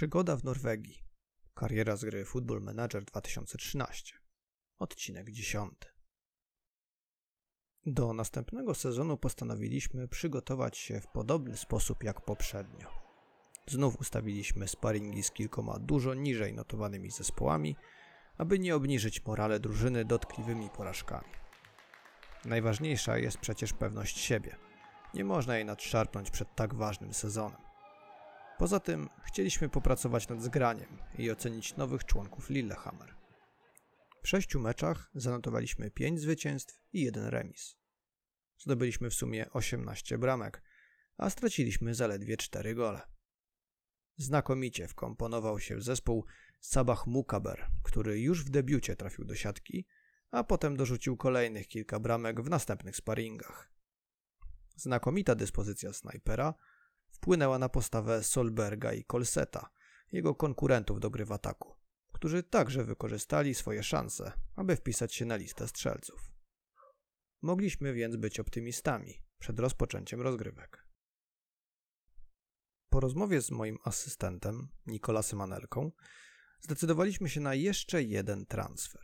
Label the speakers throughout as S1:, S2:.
S1: Przygoda w Norwegii. Kariera z gry Football Manager 2013. Odcinek 10. Do następnego sezonu postanowiliśmy przygotować się w podobny sposób jak poprzednio. Znów ustawiliśmy sparingi z kilkoma dużo niżej notowanymi zespołami, aby nie obniżyć morale drużyny dotkliwymi porażkami. Najważniejsza jest przecież pewność siebie. Nie można jej nadszarpnąć przed tak ważnym sezonem. Poza tym chcieliśmy popracować nad zgraniem i ocenić nowych członków Lillehammer. W sześciu meczach zanotowaliśmy 5 zwycięstw i jeden remis. Zdobyliśmy w sumie 18 bramek, a straciliśmy zaledwie 4 gole. Znakomicie wkomponował się w zespół Sabah Mukaber, który już w debiucie trafił do siatki, a potem dorzucił kolejnych kilka bramek w następnych sparingach. Znakomita dyspozycja snajpera wpłynęła na postawę Solberga i Kolseta, jego konkurentów do gry w ataku, którzy także wykorzystali swoje szanse, aby wpisać się na listę strzelców. Mogliśmy więc być optymistami przed rozpoczęciem rozgrywek. Po rozmowie z moim asystentem, Nikolasem Anelką, zdecydowaliśmy się na jeszcze jeden transfer.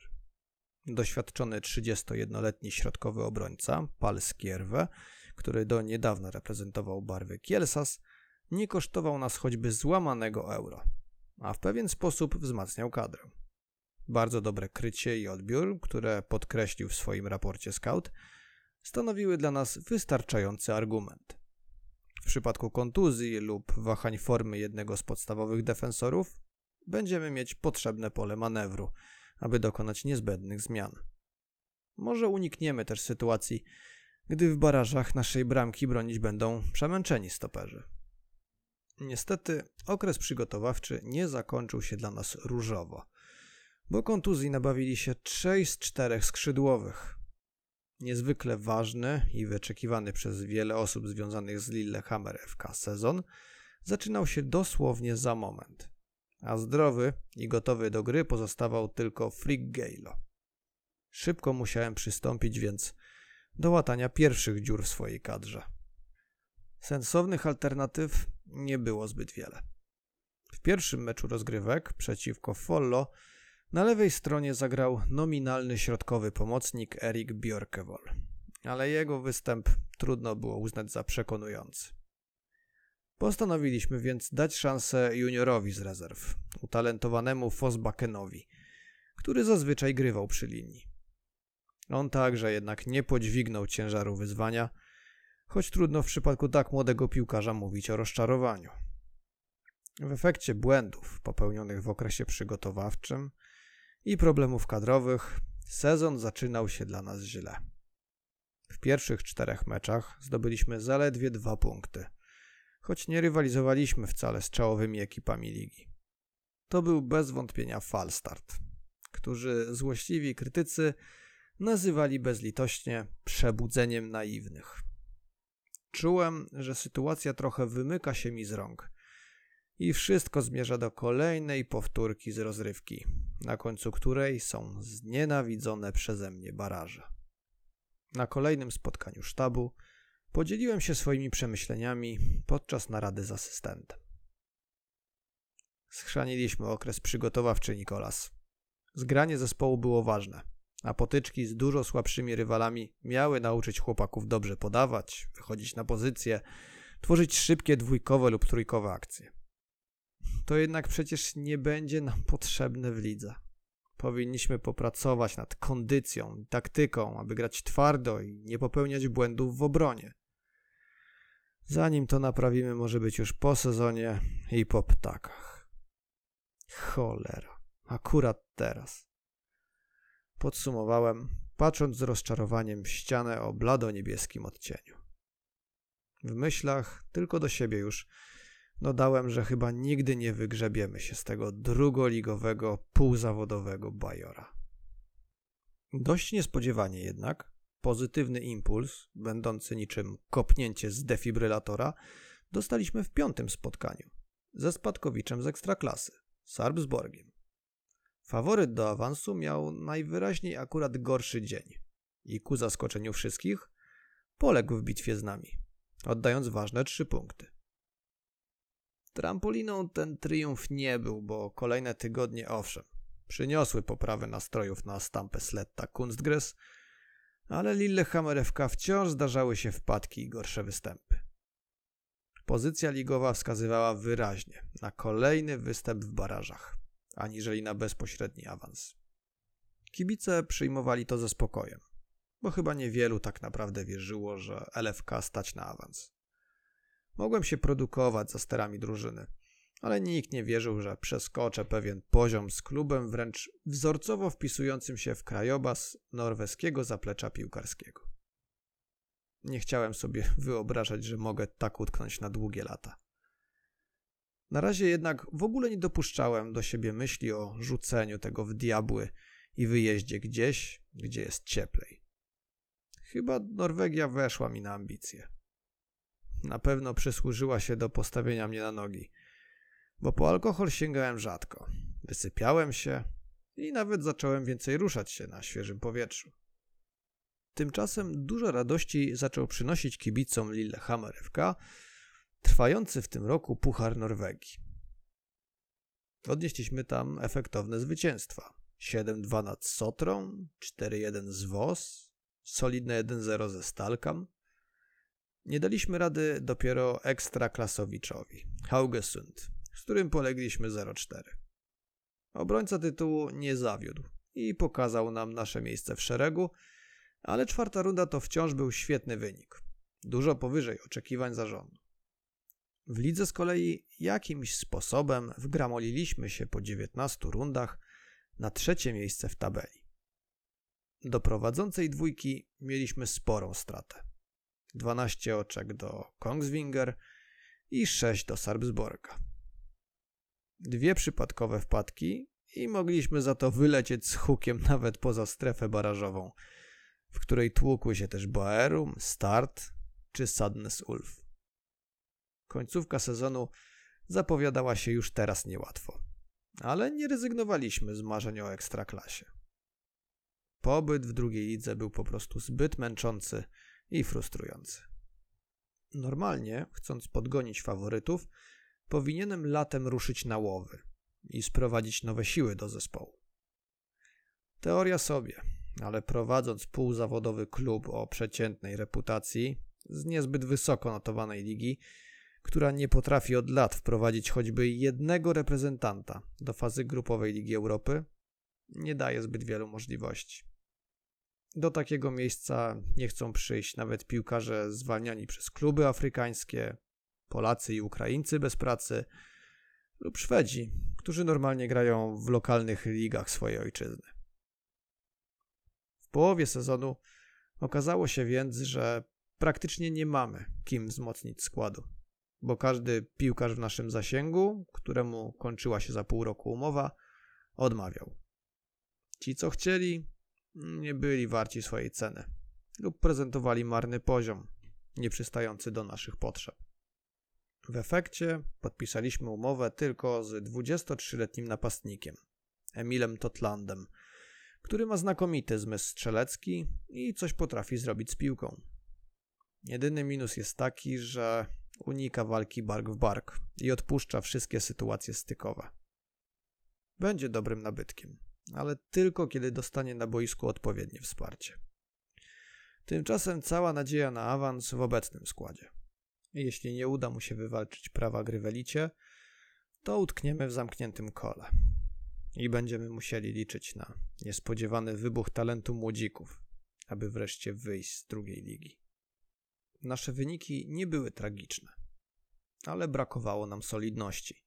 S1: Doświadczony 31-letni środkowy obrońca, Pal Skierwe, który do niedawna reprezentował barwy Kielsas, nie kosztował nas choćby złamanego euro, a w pewien sposób wzmacniał kadrę. Bardzo dobre krycie i odbiór, które podkreślił w swoim raporcie scout, stanowiły dla nas wystarczający argument. W przypadku kontuzji lub wahań formy jednego z podstawowych defensorów będziemy mieć potrzebne pole manewru, aby dokonać niezbędnych zmian. Może unikniemy też sytuacji, gdy w barażach naszej bramki bronić będą przemęczeni stoperzy. Niestety okres przygotowawczy nie zakończył się dla nas różowo, bo kontuzji nabawili się trzej z czterech skrzydłowych. Niezwykle ważny i wyczekiwany przez wiele osób związanych z Lillehammer FK sezon zaczynał się dosłownie za moment, a zdrowy i gotowy do gry pozostawał tylko Frick Galo. Szybko musiałem przystąpić więc do łatania pierwszych dziur w swojej kadrze. Sensownych alternatyw nie było zbyt wiele. W pierwszym meczu rozgrywek przeciwko Follo na lewej stronie zagrał nominalny środkowy pomocnik Erik Björkewol, ale jego występ trudno było uznać za przekonujący. Postanowiliśmy więc dać szansę juniorowi z rezerw, utalentowanemu Fosbakenowi, który zazwyczaj grywał przy linii. On także jednak nie podźwignął ciężaru wyzwania, choć trudno w przypadku tak młodego piłkarza mówić o rozczarowaniu. W efekcie błędów popełnionych w okresie przygotowawczym i problemów kadrowych, sezon zaczynał się dla nas źle. W pierwszych czterech meczach zdobyliśmy zaledwie dwa punkty, choć nie rywalizowaliśmy wcale z czołowymi ekipami ligi. To był bez wątpienia falstart, którzy złośliwi krytycy nazywali bezlitośnie przebudzeniem naiwnych. Czułem, że sytuacja trochę wymyka się mi z rąk i wszystko zmierza do kolejnej powtórki z rozrywki, na końcu której są znienawidzone przeze mnie baraże. Na kolejnym spotkaniu sztabu podzieliłem się swoimi przemyśleniami podczas narady z asystentem. Schrzaniliśmy okres przygotowawczy Nikolas. Zgranie zespołu było ważne a potyczki z dużo słabszymi rywalami miały nauczyć chłopaków dobrze podawać, wychodzić na pozycję, tworzyć szybkie dwójkowe lub trójkowe akcje. To jednak przecież nie będzie nam potrzebne w lidze. Powinniśmy popracować nad kondycją i taktyką, aby grać twardo i nie popełniać błędów w obronie. Zanim to naprawimy, może być już po sezonie i po ptakach. Cholera, akurat teraz. Podsumowałem, patrząc z rozczarowaniem w ścianę o blado-niebieskim odcieniu. W myślach, tylko do siebie już, dodałem, że chyba nigdy nie wygrzebiemy się z tego drugoligowego, półzawodowego bajora. Dość niespodziewanie jednak, pozytywny impuls, będący niczym kopnięcie z defibrylatora, dostaliśmy w piątym spotkaniu ze spadkowiczem z ekstraklasy, Sarbsborgiem. Faworyt do awansu miał najwyraźniej akurat gorszy dzień i ku zaskoczeniu wszystkich poległ w bitwie z nami, oddając ważne trzy punkty. Trampoliną ten triumf nie był, bo kolejne tygodnie owszem, przyniosły poprawę nastrojów na stampę Sletta Kunstgres, ale Lillehammer FK wciąż zdarzały się wpadki i gorsze występy. Pozycja ligowa wskazywała wyraźnie na kolejny występ w barażach, aniżeli na bezpośredni awans. Kibice przyjmowali to ze spokojem, bo chyba niewielu tak naprawdę wierzyło, że LFK stać na awans. Mogłem się produkować za sterami drużyny, ale nikt nie wierzył, że przeskoczę pewien poziom z klubem wręcz wzorcowo wpisującym się w krajobraz norweskiego zaplecza piłkarskiego. Nie chciałem sobie wyobrażać, że mogę tak utknąć na długie lata. Na razie jednak w ogóle nie dopuszczałem do siebie myśli o rzuceniu tego w diabły i wyjeździe gdzieś, gdzie jest cieplej. Chyba Norwegia weszła mi na ambicje. Na pewno przysłużyła się do postawienia mnie na nogi, bo po alkohol sięgałem rzadko. Wysypiałem się i nawet zacząłem więcej ruszać się na świeżym powietrzu. Tymczasem dużo radości zaczął przynosić kibicom Lillehammer FK trwający w tym roku Puchar Norwegii. Odnieśliśmy tam efektowne zwycięstwa. 7-2 nad Sotrą, 4-1 z WOS, solidne 1-0 ze Stalkam. Nie daliśmy rady dopiero ekstraklasowiczowi, Haugesund, z którym polegliśmy 0-4. Obrońca tytułu nie zawiódł i pokazał nam nasze miejsce w szeregu, ale czwarta runda to wciąż był świetny wynik. Dużo powyżej oczekiwań zarządu. W lidze z kolei jakimś sposobem wgramoliliśmy się po 19 rundach na trzecie miejsce w tabeli. Do prowadzącej dwójki mieliśmy sporą stratę. 12 oczek do Kongsvinger i 6 do Sarpsborga. Dwie przypadkowe wpadki i mogliśmy za to wylecieć z hukiem nawet poza strefę barażową, w której tłukły się też Boerum, Start czy Sadness Ulf. Końcówka sezonu zapowiadała się już teraz niełatwo, ale nie rezygnowaliśmy z marzeń o ekstraklasie. Pobyt w drugiej lidze był po prostu zbyt męczący i frustrujący. Normalnie, chcąc podgonić faworytów, powinienem latem ruszyć na łowy i sprowadzić nowe siły do zespołu. Teoria sobie, ale prowadząc półzawodowy klub o przeciętnej reputacji z niezbyt wysoko notowanej ligi, która nie potrafi od lat wprowadzić choćby jednego reprezentanta do fazy grupowej Ligi Europy, nie daje zbyt wielu możliwości. Do takiego miejsca nie chcą przyjść nawet piłkarze zwalniani przez kluby afrykańskie, Polacy i Ukraińcy bez pracy lub Szwedzi, którzy normalnie grają w lokalnych ligach swojej ojczyzny. W połowie sezonu okazało się więc, że praktycznie nie mamy kim wzmocnić składu, bo każdy piłkarz w naszym zasięgu, któremu kończyła się za pół roku umowa, odmawiał. Ci, co chcieli, nie byli warci swojej ceny lub prezentowali marny poziom, nieprzystający do naszych potrzeb. W efekcie podpisaliśmy umowę tylko z 23-letnim napastnikiem, Emilem Totlandem, który ma znakomity zmysł strzelecki i coś potrafi zrobić z piłką. Jedyny minus jest taki, że unika walki bark w bark i odpuszcza wszystkie sytuacje stykowe. Będzie dobrym nabytkiem, ale tylko kiedy dostanie na boisku odpowiednie wsparcie. Tymczasem cała nadzieja na awans w obecnym składzie. Jeśli nie uda mu się wywalczyć prawa gry w elicie, to utkniemy w zamkniętym kole i będziemy musieli liczyć na niespodziewany wybuch talentu młodzików, aby wreszcie wyjść z drugiej ligi. Nasze wyniki nie były tragiczne, ale brakowało nam solidności.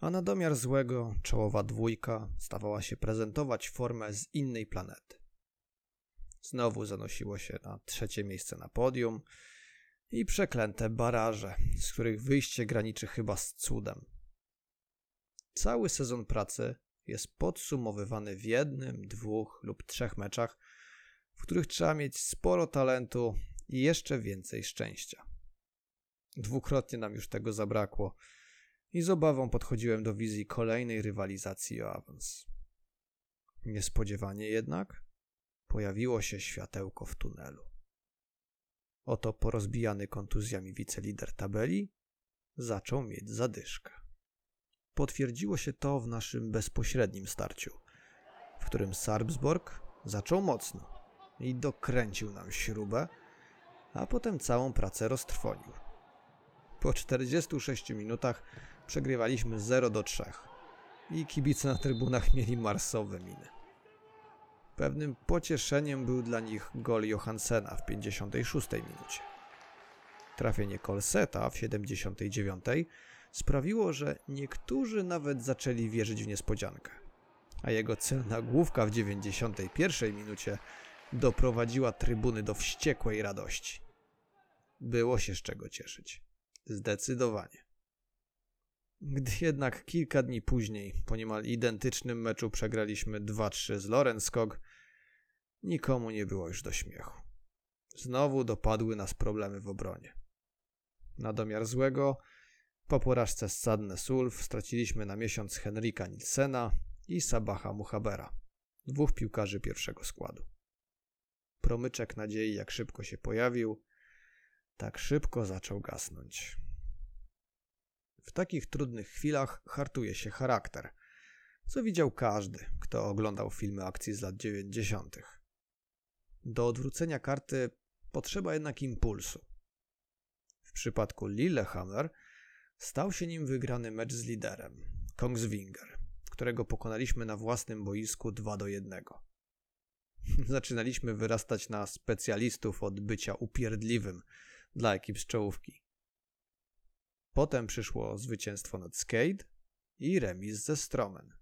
S1: A na domiar złego czołowa dwójka stawała się prezentować formę z innej planety. Znowu zanosiło się na trzecie miejsce na podium, i przeklęte baraże, z których wyjście graniczy chyba z cudem. Cały sezon pracy jest podsumowywany w jednym, dwóch lub trzech meczach, w których trzeba mieć sporo talentu i jeszcze więcej szczęścia. Dwukrotnie nam już tego zabrakło i z obawą podchodziłem do wizji kolejnej rywalizacji o awans. Niespodziewanie jednak pojawiło się światełko w tunelu. Oto porozbijany kontuzjami wicelider tabeli zaczął mieć zadyszkę. Potwierdziło się to w naszym bezpośrednim starciu, w którym Sarpsborg zaczął mocno i dokręcił nam śrubę, a potem całą pracę roztrwonił. Po 46 minutach przegrywaliśmy 0 do 3 i kibice na trybunach mieli marsowe miny. Pewnym pocieszeniem był dla nich gol Johansena w 56 minucie. Trafienie Kolseta w 79 sprawiło, że niektórzy nawet zaczęli wierzyć w niespodziankę, a jego celna główka w 91 minucie doprowadziła trybuny do wściekłej radości. Było się z czego cieszyć. Zdecydowanie. Gdy jednak kilka dni później, po niemal identycznym meczu przegraliśmy 2-3 z Lorenskog, nikomu nie było już do śmiechu. Znowu dopadły nas problemy w obronie. Na domiar złego, po porażce z Sadne Sulf straciliśmy na miesiąc Henrika Nilsena i Sabaha Muhabera, dwóch piłkarzy pierwszego składu. Promyczek nadziei jak szybko się pojawił, tak szybko zaczął gasnąć. W takich trudnych chwilach hartuje się charakter, co widział każdy, kto oglądał filmy akcji z lat 90. Do odwrócenia karty potrzeba jednak impulsu. W przypadku Lillehammer stał się nim wygrany mecz z liderem, Kongsvinger, którego pokonaliśmy na własnym boisku 2 do 1. Zaczynaliśmy wyrastać na specjalistów od bycia upierdliwym dla ekip z czołówki. Potem przyszło zwycięstwo nad Skate i remis ze Stromen.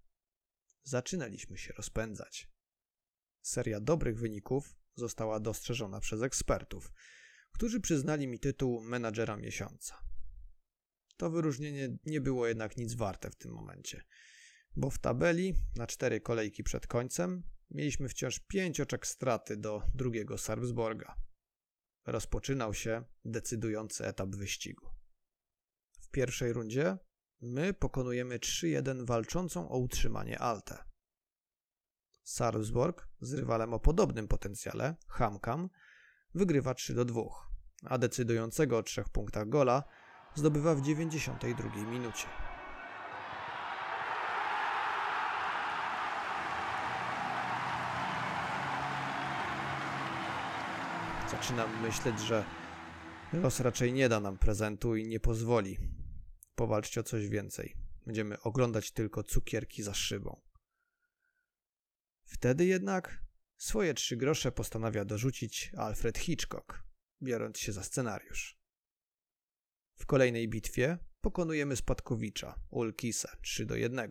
S1: Zaczynaliśmy się rozpędzać. Seria dobrych wyników została dostrzeżona przez ekspertów, którzy przyznali mi tytuł menadżera miesiąca. To wyróżnienie nie było jednak nic warte w tym momencie, bo w tabeli na cztery kolejki przed końcem mieliśmy wciąż pięć oczek straty do drugiego Sarpsborga. Rozpoczynał się decydujący etap wyścigu. W pierwszej rundzie my pokonujemy 3-1 walczącą o utrzymanie Alte. Sarpsborg z rywalem o podobnym potencjale, Hamkam, wygrywa 3 2, a decydującego o trzech punktach gola zdobywa w 92 minucie. Zaczynam myśleć, że los raczej nie da nam prezentu i nie pozwoli. Powalczcie o coś więcej. Będziemy oglądać tylko cukierki za szybą. Wtedy jednak swoje trzy grosze postanawia dorzucić Alfred Hitchcock, biorąc się za scenariusz. W kolejnej bitwie pokonujemy spadkowicza Ulkisa 3 do 1,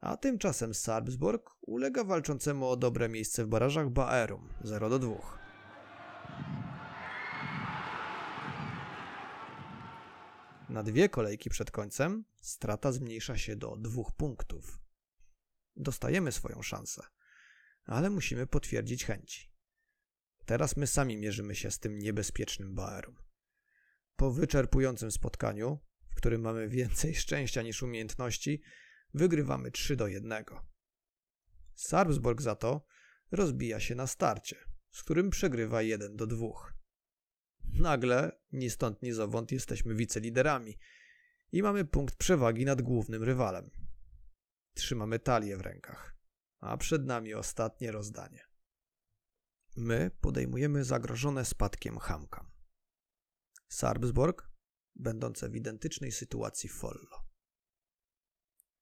S1: a tymczasem Sarpsborg ulega walczącemu o dobre miejsce w barażach Baerum 0 do 2. Na dwie kolejki przed końcem strata zmniejsza się do dwóch punktów. Dostajemy swoją szansę, ale musimy potwierdzić chęci. Teraz my sami mierzymy się z tym niebezpiecznym Baerum. Po wyczerpującym spotkaniu, w którym mamy więcej szczęścia niż umiejętności, wygrywamy 3 do 1. Sarpsborg za to rozbija się na starcie, z którym przegrywa 1 do 2. Nagle, ni stąd, ni zowąd, jesteśmy wiceliderami i mamy punkt przewagi nad głównym rywalem. Trzymamy talię w rękach, a przed nami ostatnie rozdanie. My podejmujemy zagrożone spadkiem Hamkam. Sarpsborg, będące w identycznej sytuacji Follo.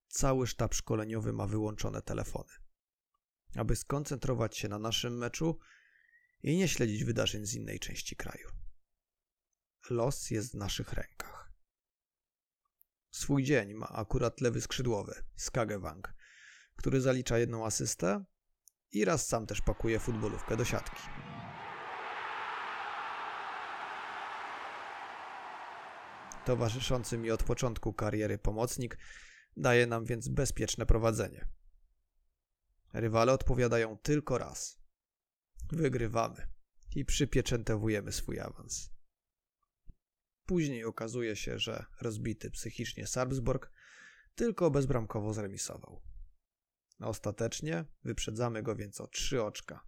S1: Cały sztab szkoleniowy ma wyłączone telefony, aby skoncentrować się na naszym meczu i nie śledzić wydarzeń z innej części kraju. Los jest w naszych rękach. Swój dzień ma akurat lewy skrzydłowy, Skagewang, który zalicza jedną asystę i raz sam też pakuje futbolówkę do siatki. Towarzyszący mi od początku kariery pomocnik daje nam więc bezpieczne prowadzenie. Rywale odpowiadają tylko raz. Wygrywamy i przypieczętowujemy swój awans. Później okazuje się, że rozbity psychicznie Sarpsborg tylko bezbramkowo zremisował. Ostatecznie wyprzedzamy go więc o trzy oczka.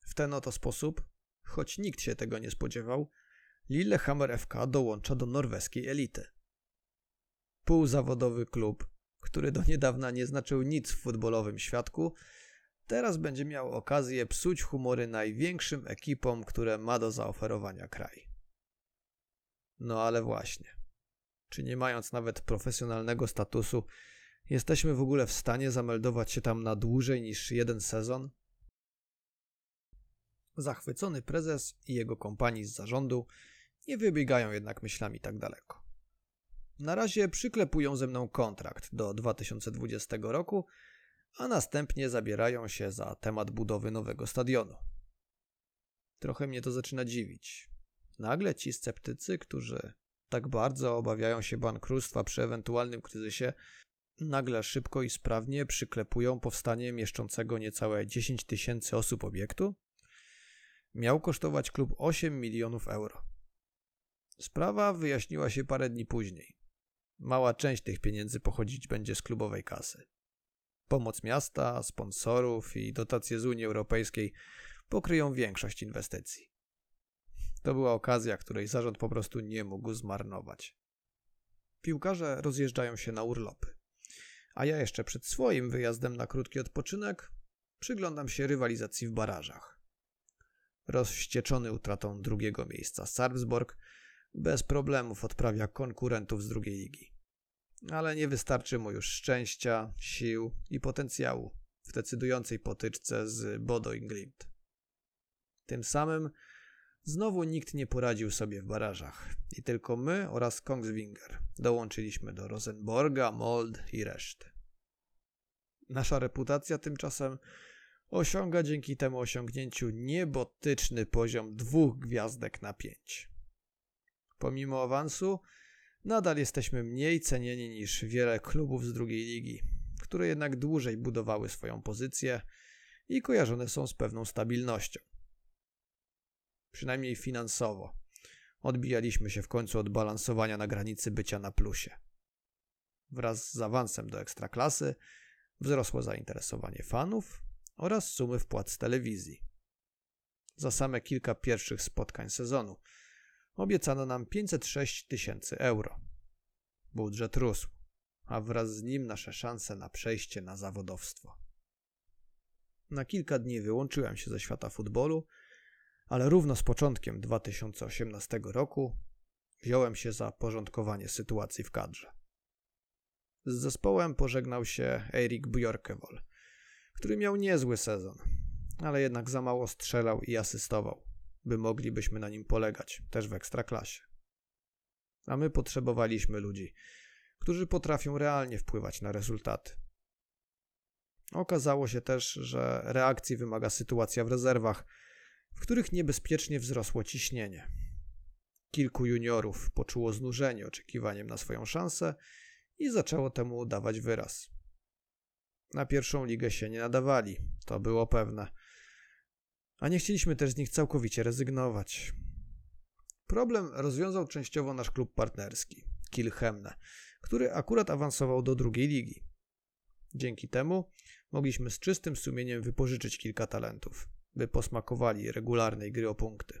S1: W ten oto sposób, choć nikt się tego nie spodziewał, Lillehammer FK dołącza do norweskiej elity. Półzawodowy klub, który do niedawna nie znaczył nic w futbolowym świadku, teraz będzie miał okazję psuć humory największym ekipom, które ma do zaoferowania kraj. No ale właśnie. Czy nie mając nawet profesjonalnego statusu, jesteśmy w ogóle w stanie zameldować się tam na dłużej niż jeden sezon? Zachwycony prezes i jego kompanii z zarządu nie wybiegają jednak myślami tak daleko. Na razie przyklepują ze mną kontrakt do 2020 roku, a następnie zabierają się za temat budowy nowego stadionu. Trochę mnie to zaczyna dziwić. Nagle ci sceptycy, którzy tak bardzo obawiają się bankructwa przy ewentualnym kryzysie, nagle szybko i sprawnie przyklepują powstanie mieszczącego niecałe 10 tysięcy osób obiektu? Miał kosztować klub 8 milionów euro. Sprawa wyjaśniła się parę dni później. Mała część tych pieniędzy pochodzić będzie z klubowej kasy. Pomoc miasta, sponsorów i dotacje z Unii Europejskiej pokryją większość inwestycji. To była okazja, której zarząd po prostu nie mógł zmarnować. Piłkarze rozjeżdżają się na urlopy, a ja jeszcze przed swoim wyjazdem na krótki odpoczynek przyglądam się rywalizacji w barażach. Rozwścieczony utratą drugiego miejsca Sarpsborg bez problemów odprawia konkurentów z drugiej ligi. Ale nie wystarczy mu już szczęścia, sił i potencjału w decydującej potyczce z Bodo Glimt. Tym samym Znowu nikt nie poradził sobie w barażach i tylko my oraz Kongsvinger dołączyliśmy do Rosenborga, Mold i reszty. Nasza reputacja tymczasem osiąga dzięki temu osiągnięciu niebotyczny poziom dwóch gwiazdek na pięć. Pomimo awansu, nadal jesteśmy mniej cenieni niż wiele klubów z drugiej ligi, które jednak dłużej budowały swoją pozycję i kojarzone są z pewną stabilnością przynajmniej finansowo. Odbijaliśmy się w końcu od balansowania na granicy bycia na plusie. Wraz z awansem do ekstraklasy wzrosło zainteresowanie fanów oraz sumy wpłat z telewizji. Za same kilka pierwszych spotkań sezonu obiecano nam 506 tysięcy euro. Budżet rósł, a wraz z nim nasze szanse na przejście na zawodowstwo. Na kilka dni wyłączyłem się ze świata futbolu ale równo z początkiem 2018 roku wziąłem się za porządkowanie sytuacji w kadrze. Z zespołem pożegnał się Erik Björkewol, który miał niezły sezon, ale jednak za mało strzelał i asystował, by moglibyśmy na nim polegać, też w ekstraklasie. A my potrzebowaliśmy ludzi, którzy potrafią realnie wpływać na rezultaty. Okazało się też, że reakcji wymaga sytuacja w rezerwach, w których niebezpiecznie wzrosło ciśnienie. Kilku juniorów poczuło znużenie oczekiwaniem na swoją szansę i zaczęło temu dawać wyraz. Na pierwszą ligę się nie nadawali, to było pewne. A nie chcieliśmy też z nich całkowicie rezygnować. Problem rozwiązał częściowo nasz klub partnerski, Kilchemne, który akurat awansował do drugiej ligi. Dzięki temu mogliśmy z czystym sumieniem wypożyczyć kilka talentów by posmakowali regularnej gry o punkty.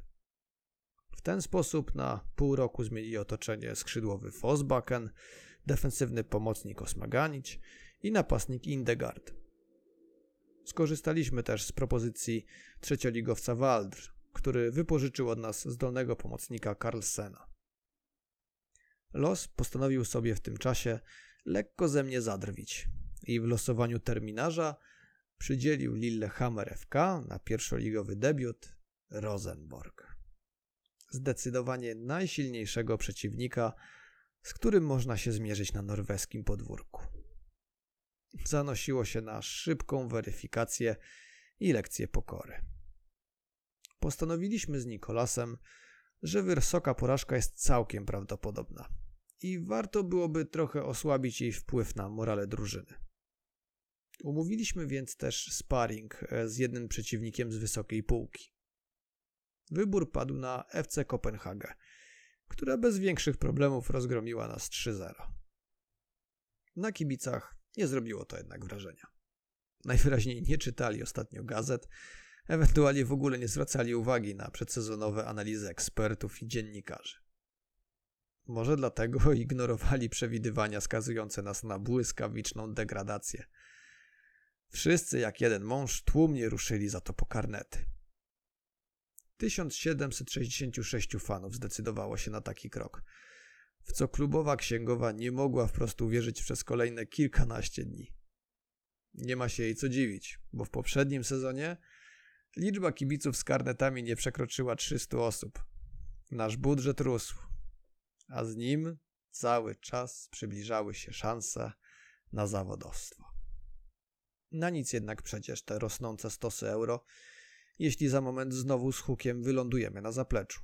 S1: W ten sposób na pół roku zmienili otoczenie skrzydłowy Fosbaken, defensywny pomocnik Osmaganić i napastnik Indegard. Skorzystaliśmy też z propozycji trzecioligowca Waldr, który wypożyczył od nas zdolnego pomocnika Carlsena. Los postanowił sobie w tym czasie lekko ze mnie zadrwić i w losowaniu terminarza przydzielił Lillehammer FK na pierwszoligowy debiut Rosenborg. Zdecydowanie najsilniejszego przeciwnika, z którym można się zmierzyć na norweskim podwórku. Zanosiło się na szybką weryfikację i lekcję pokory. Postanowiliśmy z Nikolasem, że wysoka porażka jest całkiem prawdopodobna i warto byłoby trochę osłabić jej wpływ na morale drużyny. Umówiliśmy więc też sparring e, z jednym przeciwnikiem z wysokiej półki. Wybór padł na FC Kopenhagę, która bez większych problemów rozgromiła nas 3-0. Na kibicach nie zrobiło to jednak wrażenia. Najwyraźniej nie czytali ostatnio gazet, Ewentualnie w ogóle nie zwracali uwagi na przedsezonowe analizy ekspertów i dziennikarzy. Może dlatego ignorowali przewidywania skazujące nas na błyskawiczną degradację. Wszyscy jak jeden mąż tłumnie ruszyli za to po karnety. 1766 fanów zdecydowało się na taki krok, w co klubowa księgowa nie mogła wprost uwierzyć przez kolejne kilkanaście dni. Nie ma się jej co dziwić, bo w poprzednim sezonie liczba kibiców z karnetami nie przekroczyła 300 osób. Nasz budżet rósł, a z nim cały czas przybliżały się szanse na zawodowstwo. Na nic jednak przecież te rosnące stosy euro, jeśli za moment znowu z hukiem wylądujemy na zapleczu.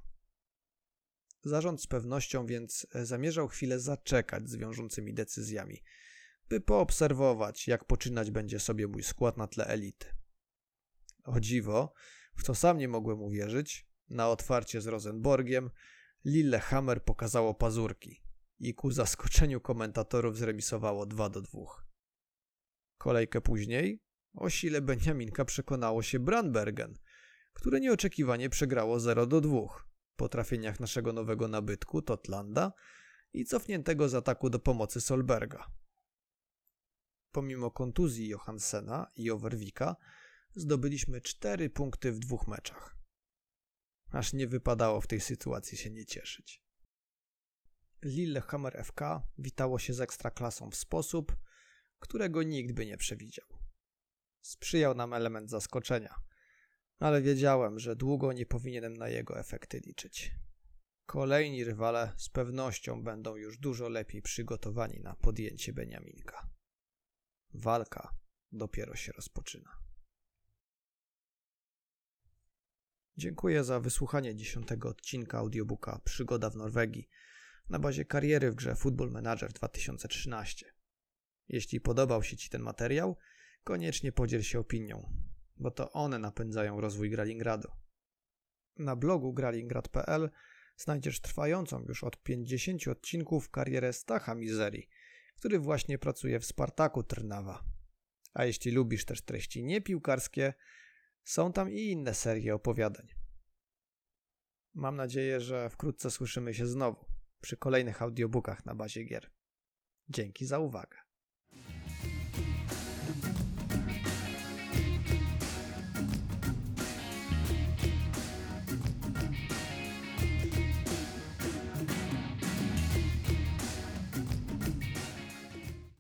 S1: Zarząd z pewnością więc zamierzał chwilę zaczekać z wiążącymi decyzjami, by poobserwować, jak poczynać będzie sobie mój skład na tle elity. O dziwo, w to sam nie mogłem uwierzyć, na otwarcie z Rosenborgiem Lillehammer pokazało pazurki i ku zaskoczeniu komentatorów zremisowało 2 do 2. Kolejkę później o sile Beniaminka przekonało się Brandbergen, które nieoczekiwanie przegrało 0 do 2 po trafieniach naszego nowego nabytku Totlanda i cofniętego z ataku do pomocy Solberga. Pomimo kontuzji Johansena i Overwika zdobyliśmy 4 punkty w dwóch meczach aż nie wypadało w tej sytuacji się nie cieszyć. Lillehammer FK witało się z ekstraklasą w sposób, którego nikt by nie przewidział. Sprzyjał nam element zaskoczenia, ale wiedziałem, że długo nie powinienem na jego efekty liczyć. Kolejni rywale z pewnością będą już dużo lepiej przygotowani na podjęcie Beniaminka. Walka dopiero się rozpoczyna. Dziękuję za wysłuchanie dziesiątego odcinka audiobooka Przygoda w Norwegii na bazie kariery w grze Football Manager 2013. Jeśli podobał się Ci ten materiał, koniecznie podziel się opinią, bo to one napędzają rozwój Gralingradu. Na blogu gralingrad.pl znajdziesz trwającą już od 50 odcinków karierę Stacha Mizerii, który właśnie pracuje w Spartaku Trnawa. A jeśli lubisz też treści niepiłkarskie, są tam i inne serie opowiadań. Mam nadzieję, że wkrótce słyszymy się znowu przy kolejnych audiobookach na bazie gier. Dzięki za uwagę.